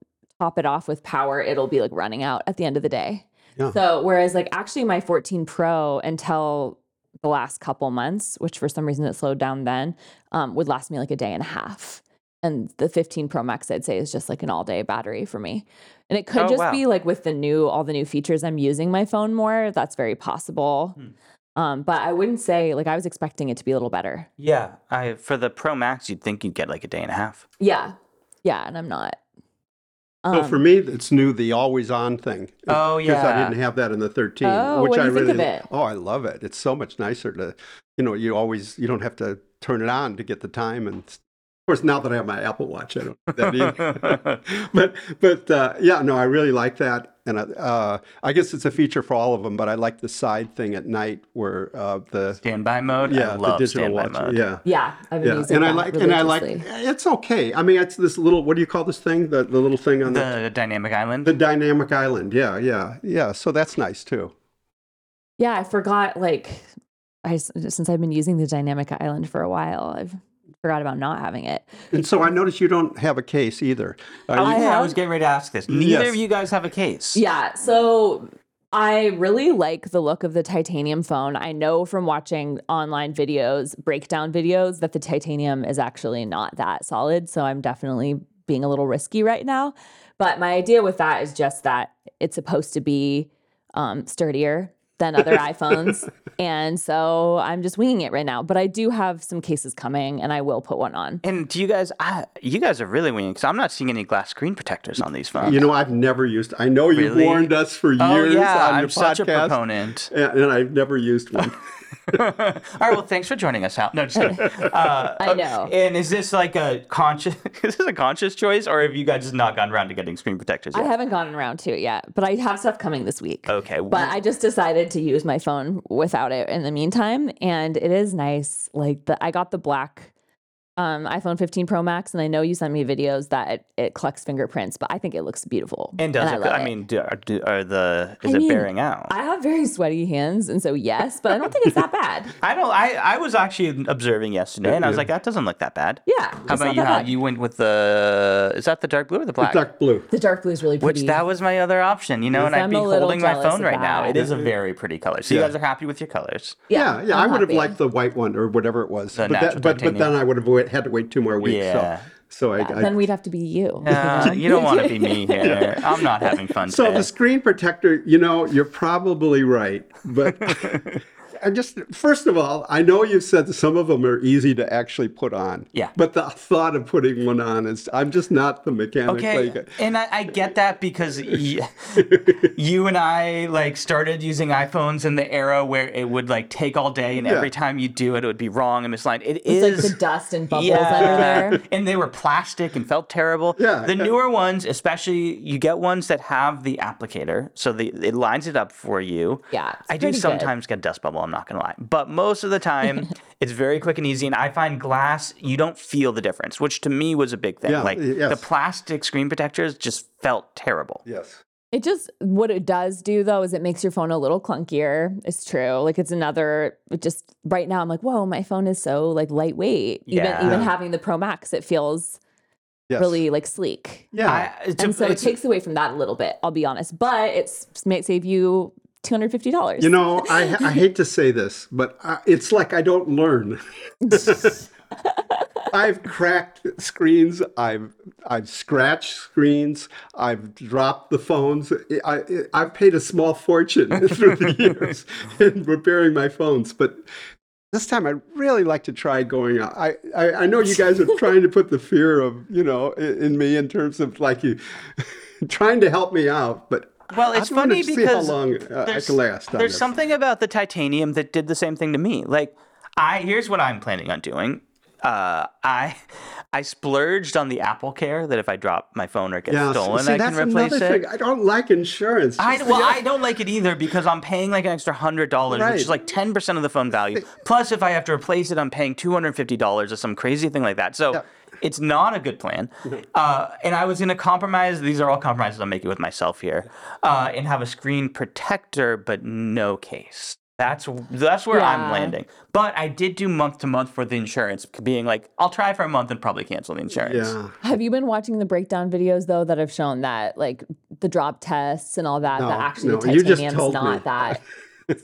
top it off with power, it'll be like running out at the end of the day. Yeah. So whereas like actually my 14 Pro until the last couple months, which for some reason it slowed down then, um, would last me like a day and a half. And the 15 Pro Max, I'd say, is just like an all day battery for me. And it could Oh, just wow. be like with the new, all the new features, I'm using my phone more. That's very possible. Um, but I wouldn't say like I was expecting it to be a little better. Yeah, I for the Pro Max, you'd think you'd get like a day and a half. Yeah. Yeah. And I'm not. So Um, for me, it's new, the always on thing. Oh, Because I yeah. didn't have that in the 13. Oh, which what do I you think really, of it? Oh, I love it. It's so much nicer to, you know, you always, you don't have to turn it on to get the time. And course, now that I have my Apple Watch, I don't do that either. (laughs) but, but uh, yeah, no, I really like that. And I- uh, I guess it's a feature for all of them, but I like the side thing at night where uh, the, Standby mode. yeah, I the digital watch. mode. Yeah. yeah. I've been Yeah, using and I like, and I like, it's okay. I mean, it's this little, what do you call this thing? The, the little thing on the, The dynamic island. the dynamic island. Yeah, yeah, yeah. So that's nice too. Yeah, I forgot. Like, I s- since I've been using the dynamic island for a while, I've forgot about not having it. And so I noticed you don't have a case either. Are you- I have- was getting ready to ask this. Neither Yes. of you guys have a case. Yeah, so I really like the look of the titanium phone. I know from watching online videos, breakdown videos, that the titanium is actually not that solid. So I'm definitely being a little risky right now. But my idea with that is just that it's supposed to be um, sturdier than other iPhones. (laughs) And so I'm just winging it right now. But I do have some cases coming and I will put one on. And do you guys? I, you guys are really winning because I'm not seeing any glass screen protectors on these phones. You know, I've never used. I know you've Really? warned us for years oh yeah, on I'm your such a podcast, proponent. and, and I've never used one. (laughs) All right, well, thanks for joining us, Hal. No, just kidding. (laughs) Uh, I know. And is this like a conscious? Is this a conscious choice, or have you guys just not gotten around to getting screen protectors I haven't gotten around to it yet, but I have stuff coming this week. Okay, But I just decided to use my phone without it in the meantime, and it is nice. Like the I got the black um, iPhone 15 Pro Max, and I know you sent me videos that it, it collects fingerprints, but I think it looks beautiful. and does I it? love I mean, do, are, do, are the is I it mean, bearing out? I have very sweaty hands, and so yes, but I don't think it's that bad. (laughs) I don't. I, I was actually observing yesterday, and I was like, that doesn't look that bad. Yeah. How it's about not you? that How bad. you went with the? Is that the dark blue or the black? The dark blue. The dark blue is really pretty. Which that was my other option, you know, and I'd I'm be a little holding my phone right now. It is a very pretty color. So you guys are happy with your colors. Yeah, yeah. I'm I would have liked the white one or whatever it was. The but, that, but but then I would have wait, had to wait two more weeks. Yeah. So, so I, Yeah, I then we'd have to be you. (laughs) Uh, you don't want to be me (laughs) here. I'm not having fun So today. the screen protector, you know, you're probably right, but (laughs) I just first of all, I know you've said some of them are easy to actually put on. Yeah. But the thought of putting one on is, I'm just not the mechanic. Okay, good. and I, I get that because y- (laughs) you and I like started using iPhones in the era where it would like take all day, and Yeah. every time you do it, it would be wrong and misaligned. It It's is like the dust and bubbles under there. (laughs) and they were plastic and felt terrible. Yeah, The yeah. newer ones, especially, you get ones that have the applicator, so the, it lines it up for you. Yeah, I do pretty good. sometimes get dust bubble. I'm not gonna lie, but most of the time, (laughs) it's very quick and easy. And I find glass, you don't feel the difference, which to me was a big thing. Yeah, like yes. the plastic screen protectors just felt terrible. Yes. It just what it does do though is it makes your phone a little clunkier. It's true. Like it's another it just right now I'm like, whoa, my phone is so like lightweight. Even Yeah. even having the Pro Max, it feels Yes. really like sleek. Yeah. I, And so it takes away from that a little bit, I'll be honest. But it's may save you two hundred fifty dollars. you know, I, I hate to say this, but I, it's like I don't learn. (laughs) I've cracked screens. I've I've scratched screens. I've dropped the phones. I, I've paid a small fortune (laughs) through the years in repairing my phones, but this time I'd really like to try going out. I, I, I know you guys are (laughs) trying to put the fear of you know in, in me in terms of like you trying to help me out, but Well, it's funny because uh, there's, can last. on there's something about the titanium that did the same thing to me. Like, I here's what I'm planning on doing. uh, I I splurged on the AppleCare that if I drop my phone or it gets Yeah, stolen, see, I can replace another it. thing. I don't like insurance. I, well, yeah. I don't like it either because I'm paying like an extra hundred dollars, Right. which is like ten percent of the phone value. Plus, if I have to replace it, I'm paying two hundred fifty dollars or some crazy thing like that. So Yeah. It's not a good plan. Uh, and I was going to compromise. These are all compromises I'm making with myself here, uh, and have a screen protector, but no case. That's that's where I'm landing. But I did do month to month for the insurance, being like, I'll try for a month and probably cancel the insurance. Yeah. Have you been watching the breakdown videos though that have shown that like the drop tests and all that No, that actually no, the you just titanium's told me. not that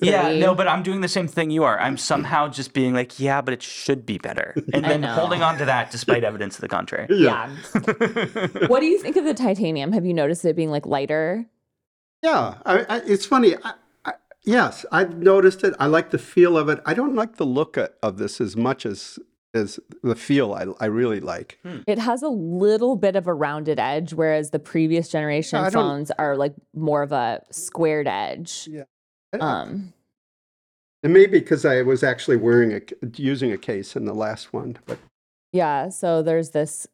Yeah, silly. no, but I'm doing the same thing you are. I'm somehow just being like, yeah, but it should be better. And then know. holding on to that despite evidence to the contrary. yeah. (laughs) what do you think of the titanium? Have you noticed it being like lighter? Yeah, I, I, it's funny. I, I, yes, I've noticed it. I like the feel of it. I don't like the look of, of this as much as as the feel. I, I really like. Hmm. It has a little bit of a rounded edge, whereas the previous generation Yeah, phones are like more of a squared edge. Yeah. Um, it may be because I was actually wearing a using a case in the last one, but yeah. So there's this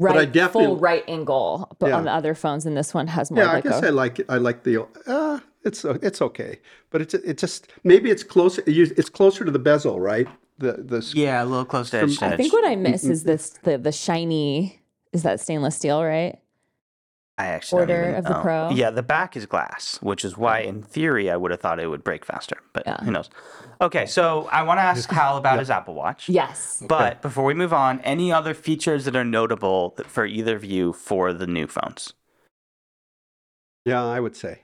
I right definitely- full right angle, but Yeah. on the other phones, and this one has more yeah, I guess a I like it. I like the. Uh, it's it's okay, but it's it just maybe it's closer. you- It's closer to the bezel, right? The the Yeah, a little close to edge to I think what I miss is this the the shiny is that stainless steel, right? I actually don't order even of the know. Pro? Yeah, the back is glass, which is why, in theory, I would have thought it would break faster. But Yeah. who knows? Okay, so I want to ask (laughs) Hal about his Apple Watch. Yes. But before we move on, any other features that are notable for either of you for the new phones? yeah, I would say.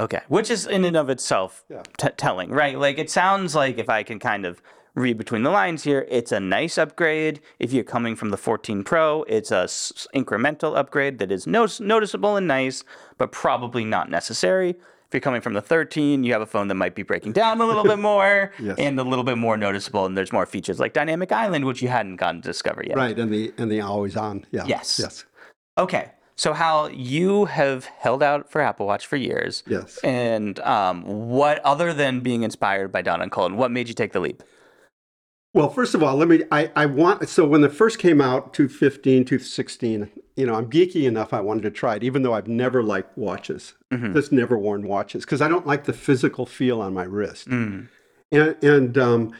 Okay, which is in and of itself Yeah. t- telling, right? Like it sounds like if I can kind of read between the lines here, it's a nice upgrade. If you're coming from the 14 Pro, it's a s- incremental upgrade that is no- noticeable and nice, but probably not necessary. If you're coming from the 13, you have a phone that might be breaking down a little bit (laughs) more Yes. and a little bit more noticeable, and there's more features like Dynamic Island, which you hadn't gotten to discover yet. Right, and the and the always on. Yeah. Yes. Yes. Okay, so Hal, you have held out for Apple Watch for years. Yes. And um, what, other than being inspired by Don and Colin, what made you take the leap? Well, first of all, let me. I, I want so when it first came out, 215, 216. You know, I'm geeky enough. I wanted to try it, even though I've never liked watches. Just never worn watches because I don't like the physical feel on my wrist. Mm. And and um,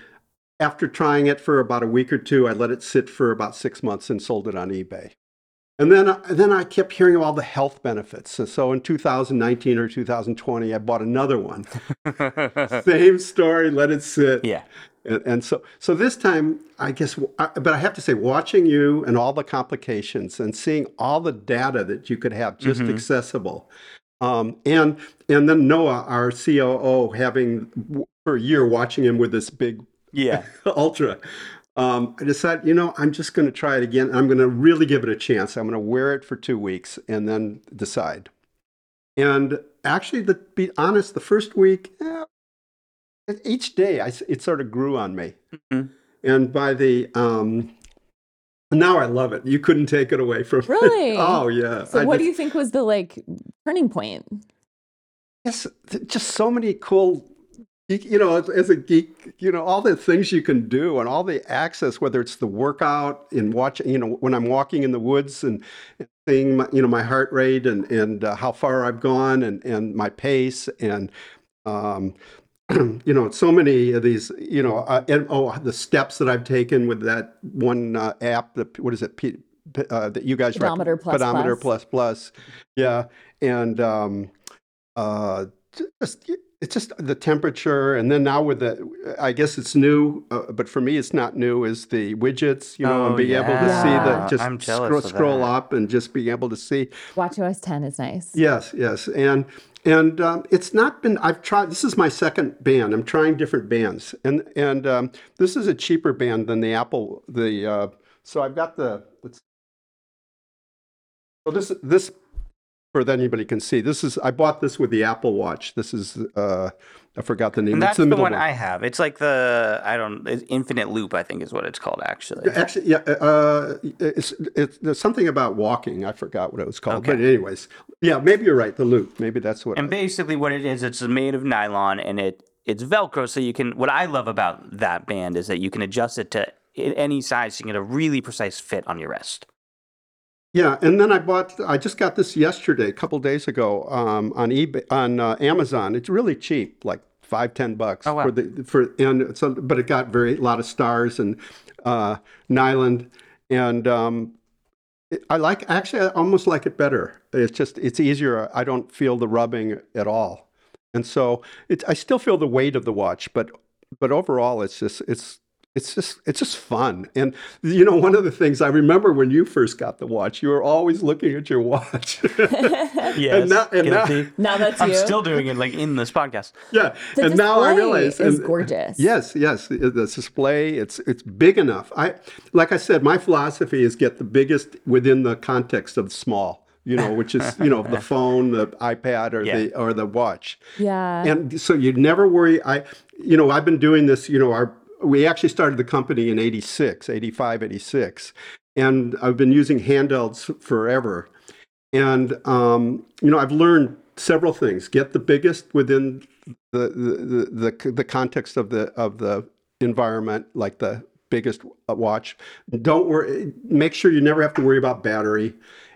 after trying it for about a week or two, I let it sit for about six months and sold it on eBay. And then, then I kept hearing all the health benefits. So, so in 2019 or 2020, I bought another one. (laughs) Same story, let it sit. yeah. And, and so, so this time, I guess, I- but I have to say, watching you and all the complications and seeing all the data that you could have just accessible, um, and and then Noah, our COO, having for a year watching him with this big Yeah. (laughs) Ultra, um, I decided, you know, I'm just going to try it again. I'm going to really give it a chance. I'm going to wear it for two weeks and then decide. And actually, to be honest, the first week, eh, each day, I it sort of grew on me. Mhm. And by the um, now, I love it. You couldn't take it away from me. Really? (laughs) oh yeah. So I what do you think was the like turning point? Yes, just so many cool, you know, as, as a geek, you know, all the things you can do and all the access, whether it's the workout and watching, you know, when I'm walking in the woods and, and seeing, my, you know, my heart rate and, and uh, how far I've gone and, and my pace and, um, (clears throat) you know, so many of these, you know, uh, and oh, the steps that I've taken with that one uh, app, the, what is it, P, uh, that you guys Pedometer plus pedometer plus. plus plus, yeah, and um, uh, just it's just the temperature, and then now with the, I guess it's new, uh, but for me it's not new. Is the widgets, you know, Oh, and being able to see the just I'm scroll, scroll up and just being able to see. WatchOS 10 is nice. Yes, yes, and and um, it's not been. I've tried. This is my second band. I'm trying different bands, and and um, this is a cheaper band than the Apple. The uh, so I've got the. Let's, so this this for that anybody can see. This is I bought this with the Apple Watch. This is uh, I forgot the name. And It's that's the, middle one I have. It's like the, I don't, it's Infinite Loop, I think is what it's called, actually. Actually, yeah, uh, it's, it's there's something about walking. I forgot what it was called. Okay. But anyways, yeah, maybe you're right. The loop. Maybe that's what. And basically, what it is, it's made of nylon and it it's Velcro. So you can. What I love about that band is that you can adjust it to any size, you can get a really precise fit on your wrist. Yeah, and then I bought. I just got this yesterday, a couple days ago, um, on eBay, on uh, Amazon. It's really cheap, like five, ten bucks Oh, wow. for the for and so, but it got very a lot of stars and uh, Nyland, and um, it, I like actually I almost like it better. It's just it's easier. I don't feel the rubbing at all, and so it's I still feel the weight of the watch, but but overall it's just it's it's just it's just fun and you know one of the things i remember when you first got the watch you were always looking at your watch (laughs) Yes, and now, and now. Now that's I'm you. still doing it like in this podcast. yeah The and now i realize it's gorgeous. yes yes the display it's it's big enough i like i said my philosophy is get the biggest within the context of small you know which is you know the (laughs) phone the ipad or Yeah. the or the watch Yeah. and so you never worry i you know i've been doing this you know our we actually started the company in 86 85 86 and i've been using handhelds forever. And um, you know i've learned several things. Get the biggest within the the, the, the, context of the of the environment like the biggest watch. Don't worry make sure you never have to worry about battery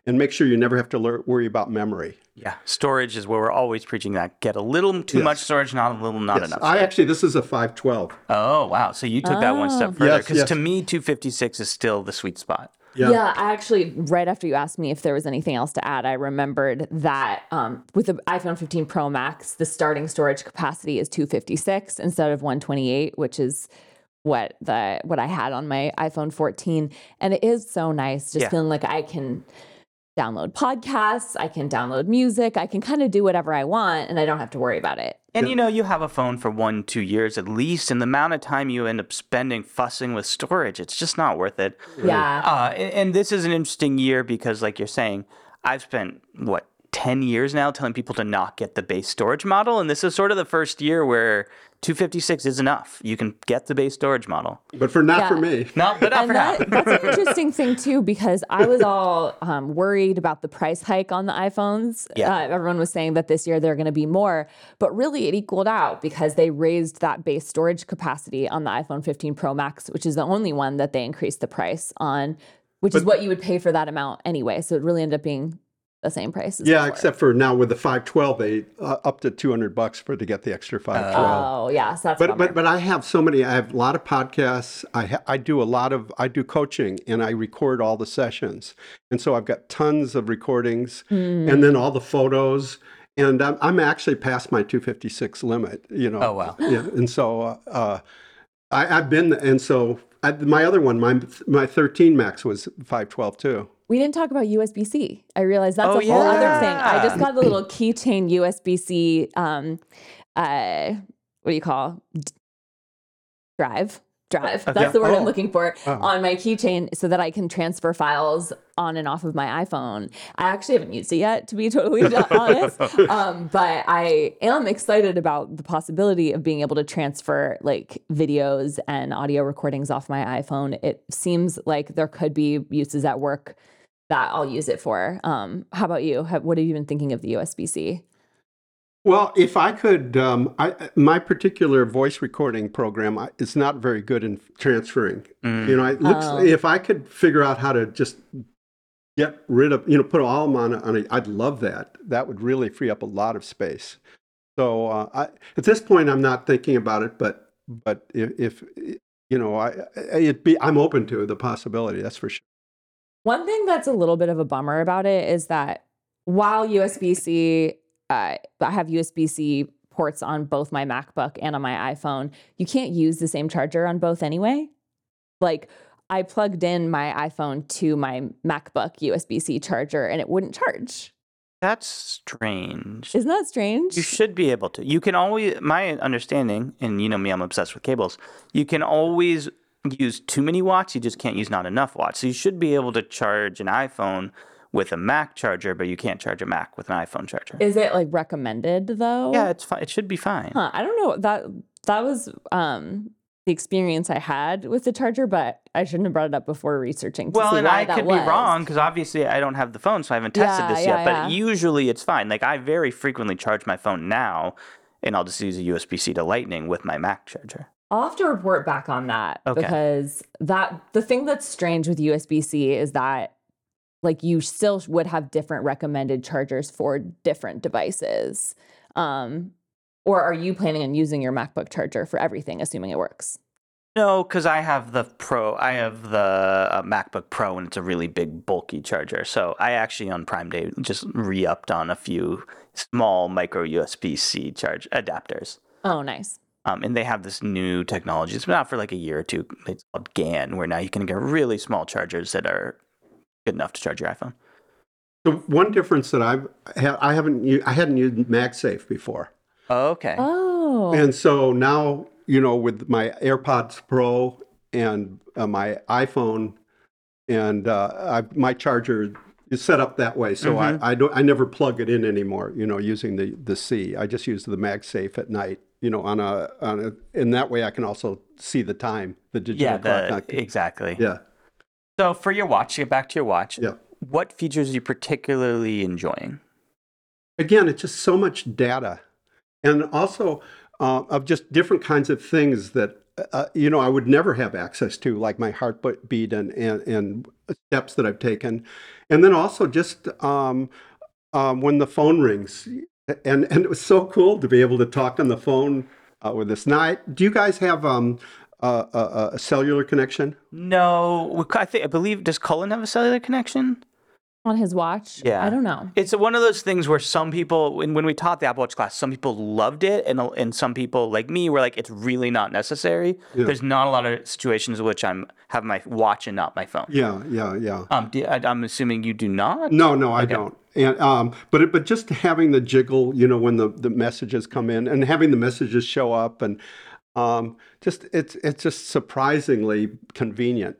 and make sure you never have to lear- worry about memory Yeah, storage is where we're always preaching that. Get a little too Yes. much storage, not a little, not Yes, enough. i actually this is a 512 oh wow! So you took that one step further because yes. to me, 256 is still the sweet spot. Yeah. I actually, right after you asked me if there was anything else to add, I remembered that um, with the iPhone 15 Pro Max, the starting storage capacity is 256 instead of 128, which is what the what I had on my iPhone 14, and it is so nice, just Yeah. feeling like I can download podcasts, I can download music, I can kind of do whatever I want, and I don't have to worry about it. And you know, you have a phone for one, two years at least, and the amount of time you end up spending fussing with storage, it's just not worth it. Yeah. Uh, and, and this is an interesting year because, like you're saying, I've spent what 10 years now telling people to not get the base storage model, and this is sort of the first year where 256 is enough. You can get the base storage model. but for not for me (laughs) No, but not and for now. that, that's an (laughs) interesting thing too because I was all um, worried about the price hike on the iPhones. Yeah. Uh, everyone was saying that this year they're going to be more, but really it equaled out because they raised that base storage capacity on the iPhone 15 Pro Max, which is the only one that they increased the price on, which is what you would pay for that amount anyway. So it really ended up being the same price. As Yeah, before. except for now with the 512, they uh, up to 200 bucks for to get the extra 512. Oh yeah, so that's but bummer. but but I have so many. I have a lot of podcasts. I ha- I do a lot of I do coaching and I record all the sessions, and so I've got tons of recordings, and then all the photos. And I'm, I'm actually past my 256 limit. You know. Oh, wow. Yeah, and so uh, uh, I, I've been and so I, my other one, my my 13 max was 512 too. We didn't talk about USB C. I realized that's Oh, a whole other thing. I just got the little keychain USB C. Um, uh, what do you call drive? Drive. That's the word I'm Oh. looking for on my keychain, so that I can transfer files on and off of my iPhone. I actually haven't used it yet, to be totally (laughs) honest. Um, but I am excited about the possibility of being able to transfer like videos and audio recordings off my iPhone. It seems like there could be uses at work that I'll use it for. Um, how about you? What have you been thinking of the USB C? Well, if I could, um, I, my particular voice recording program I- is not very good in transferring. You know, it looks, Oh. if I could figure out how to just get rid of, you know, put all of them on, a, on a, I'd love that. That would really free up a lot of space. So uh, I, at this point, I'm not thinking about it, but but if, if you know, I it be I'm open to the possibility. That's for sure. One thing that's a little bit of a bummer about it is that while USB C, uh, I have USB C ports on both my MacBook and on my iPhone, you can't use the same charger on both anyway. Like, I plugged in my iPhone to my MacBook USB C charger and it wouldn't charge. That's strange. Isn't that strange? You should be able to. You can always, my understanding, and you know me, I'm obsessed with cables. You can always use too many watts. You just can't use not enough watts. So you should be able to charge an iPhone with a Mac charger, but you can't charge a Mac with an iPhone charger. Is it like recommended though? yeah, it's fine. It should be fine. Huh, I don't know. That that was um the experience I had with the charger, but I shouldn't have brought it up before researching Well, and why I that could was. be wrong because obviously I don't have the phone, so I haven't tested Yeah, this yeah, yet. But yeah. usually it's fine. Like I very frequently charge my phone now, and I'll just use a USB C to Lightning with my Mac charger. I'll have to report back on that Okay. because that the thing that's strange with USB C is that like you still would have different recommended chargers for different devices. Um, or are you planning on using your MacBook charger for everything, assuming it works? No, because I have the Pro. I have the uh, MacBook Pro, and it's a really big, bulky charger. So I actually on Prime Day just re-upped on a few small micro USB C charge adapters. Oh, nice. Um, and they have this new technology. It's been out for like a year or two. It's called GaN, where now you can get really small chargers that are good enough to charge your iPhone. So one difference that I've ha- I haven't u- I hadn't used MagSafe before, Oh, okay. Oh, and so now you know with my AirPods Pro and uh, my iPhone, and uh, I, my charger is set up that way. So I, I don't I never plug it in anymore. You know, using the the C. I just use the MagSafe at night. You know, on a on a in that way I can also see the time, the digital yeah, clock. the, exactly. yeah, So for your watch, get back to your watch. yeah. What features are you particularly enjoying? again, it's just so much data, and also uh, of just different kinds of things that uh, you know I would never have access to, like my heartbeat and and, and steps that I've taken, and then also just um, um, when the phone rings, and and it was so cool to be able to talk on the phone uh, with this. Now, I, do you guys have um, a, a, a cellular connection? No, I think I believe does Cullen have a cellular connection? on his watch? Yeah. I don't know. It's one of those things where some people, when, when we taught the Apple Watch class, some people loved it, and and some people like me were like, it's really not necessary. There's not a lot of situations in which I'm have my watch and not my phone. Yeah, yeah, yeah. Um, do, I, I'm assuming you do not. No, no, I don't. And um, but it, but just having the jiggle, you know, when the, the messages come in and having the messages show up, and um, just it's it's just surprisingly convenient.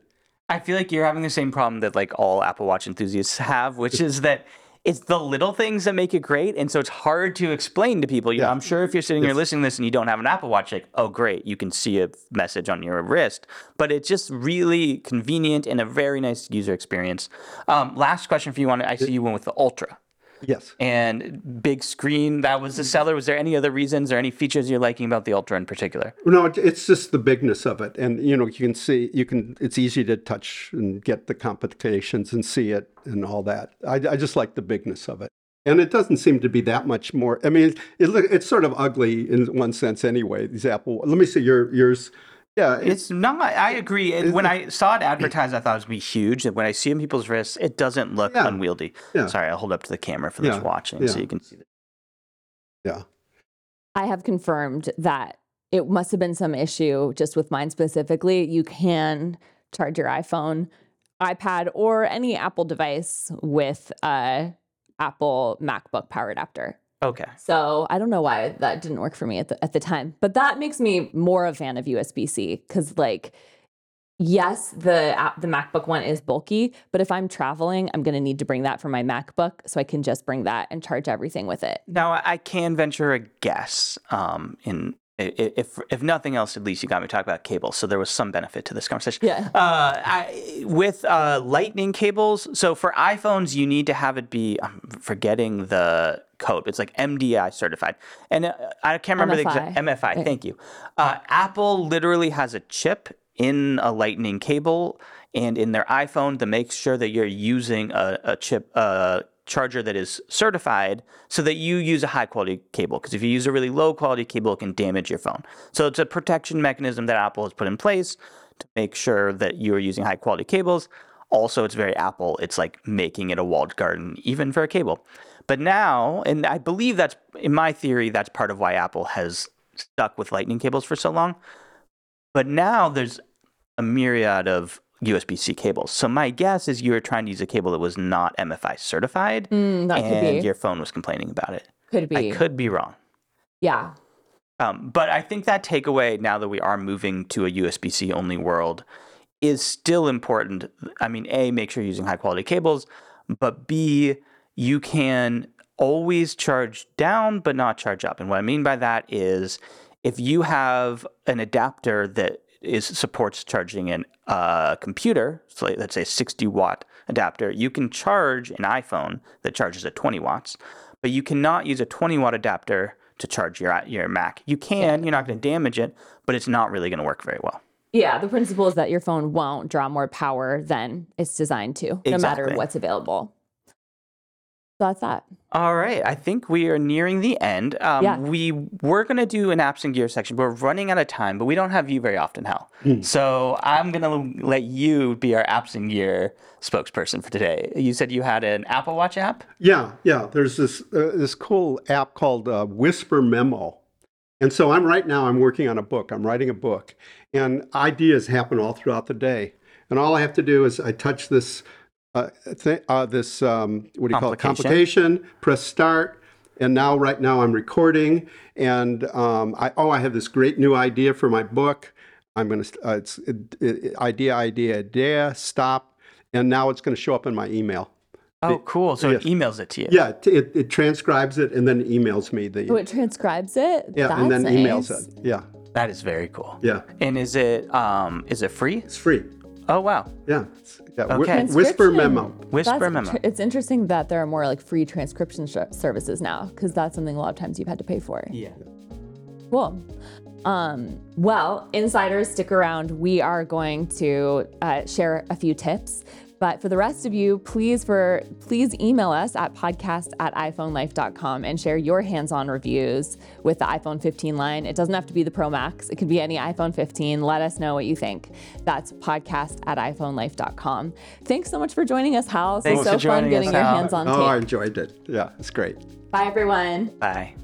I feel like you're having the same problem that like all Apple Watch enthusiasts have, which is that it's the little things that make it great, and so it's hard to explain to people. You know, Yeah. I'm sure if you're sitting here listening to this and you don't have an Apple Watch, like, oh great, you can see a message on your wrist, but it's just really convenient and a very nice user experience. Um, last question for you on I see you went with the Ultra Yes. and big screen. That was the seller. Was there any other reasons or any features you're liking about the Ultra in particular? No, it, it's just the bigness of it, and you know, you can see, you can. It's easy to touch and get the complications and see it and all that. I, I just like the bigness of it, and it doesn't seem to be that much more. I mean, it, it it's sort of ugly in one sense anyway. These Apple. Let me see your yours. Yeah, it's, It's not. I agree. And when I saw it advertised, I thought it was gonna be huge. And when I see it in people's wrists, it doesn't look Yeah. unwieldy. Yeah. Sorry, I'll hold up to the camera for those Yeah. watching so you can see. The- yeah. I have confirmed that it must have been some issue just with mine specifically. You can charge your iPhone, iPad, or any Apple device with a Apple MacBook power adapter. Okay. So I don't know why that didn't work for me at the at the time, but that makes me more a fan of USB C because like. Yes, the the MacBook one is bulky, but if I'm traveling, I'm going to need to bring that for my MacBook so I can just bring that and charge everything with it. Now I- can venture a guess. Um, in if if nothing else, at least you got me talking about cables, so there was some benefit to this conversation. Yeah. Uh, I, with uh, Lightning cables, so for iPhones, you need to have it be. I'm forgetting the code. It's like MDI certified, and uh, I can't remember the exact MFI. MFI. Thank you. Uh, Apple literally has a chip in a Lightning cable and in their iPhone to make sure that you're using a, a chip a charger that is certified so that you use a high quality cable because if you use a really low quality cable it can damage your phone. So it's a protection mechanism that Apple has put in place to make sure that you are using high quality cables. Also, it's very Apple. It's like making it a walled garden even for a cable. But now, and I believe that's in my theory that's part of why Apple has stuck with lightning cables for so long. But now there's a myriad of USB C cables. So my guess is you were trying to use a cable that was not MFI certified, Mm, and your phone was complaining about it. Could be. I could be wrong. Yeah. Um, but I think that takeaway, now that we are moving to a USB C only world, is still important. I mean, A, make sure you're using high quality cables, but B, you can always charge down but not charge up. And what I mean by that is if you have an adapter that is supports charging in a uh, computer, so let's say a 60 watt adapter, you can charge an iPhone that charges at 20 watts, but you cannot use a 20 watt adapter to charge your your Mac. You can, you're not going to damage it, but it's not really going to work very well. Yeah, the principle is that your phone won't draw more power than it's designed to, no matter what's available. So that's that. All right, I think we are nearing the end. Um, Yeah. We were going to do an apps and gear section. We're running out of time, but we don't have you very often, Hal. So I'm going to let you be our apps and gear spokesperson for today. You said you had an Apple Watch app. Yeah, yeah. There's this uh, this cool app called uh, Whisper Memo, and so I'm right now I'm working on a book. I'm writing a book, and ideas happen all throughout the day. And all I have to do is I touch this uh, th- uh, this um, what do you call it? Complication. Complication. Press start, and now right now I'm recording, and um, I oh I have this great new idea for my book. I'm gonna uh, it's it, it, idea idea idea stop, and now it's going to show up in my email. Oh, cool. So it emails it to you. Yeah, it, it, it transcribes it and then emails me the So it transcribes it. yeah, and then That's emails it. Yeah, That is very cool. yeah, And is it um is it free? it's free. Oh wow. Yeah, yeah. whi- Okay. Whisper memo. Whisper That's memo. It's interesting that there are more like free transcription sh- services now because that's something a lot of times you've had to pay for. Yeah. Cool. Um, well, insiders, stick around. We are going to uh, share a few tips. But for the rest of you, please for please email us at podcast at iPhoneLife.com and share your hands-on reviews with the iPhone 15 line. It doesn't have to be the Pro Max. It could be any iPhone 15. Let us know what you think. That's podcast at iPhoneLife.com. Thanks so much for joining us, Hal. This Thanks was so for fun joining getting us, your hands on Oh, I enjoyed it. Yeah, it's great. Bye everyone. Bye.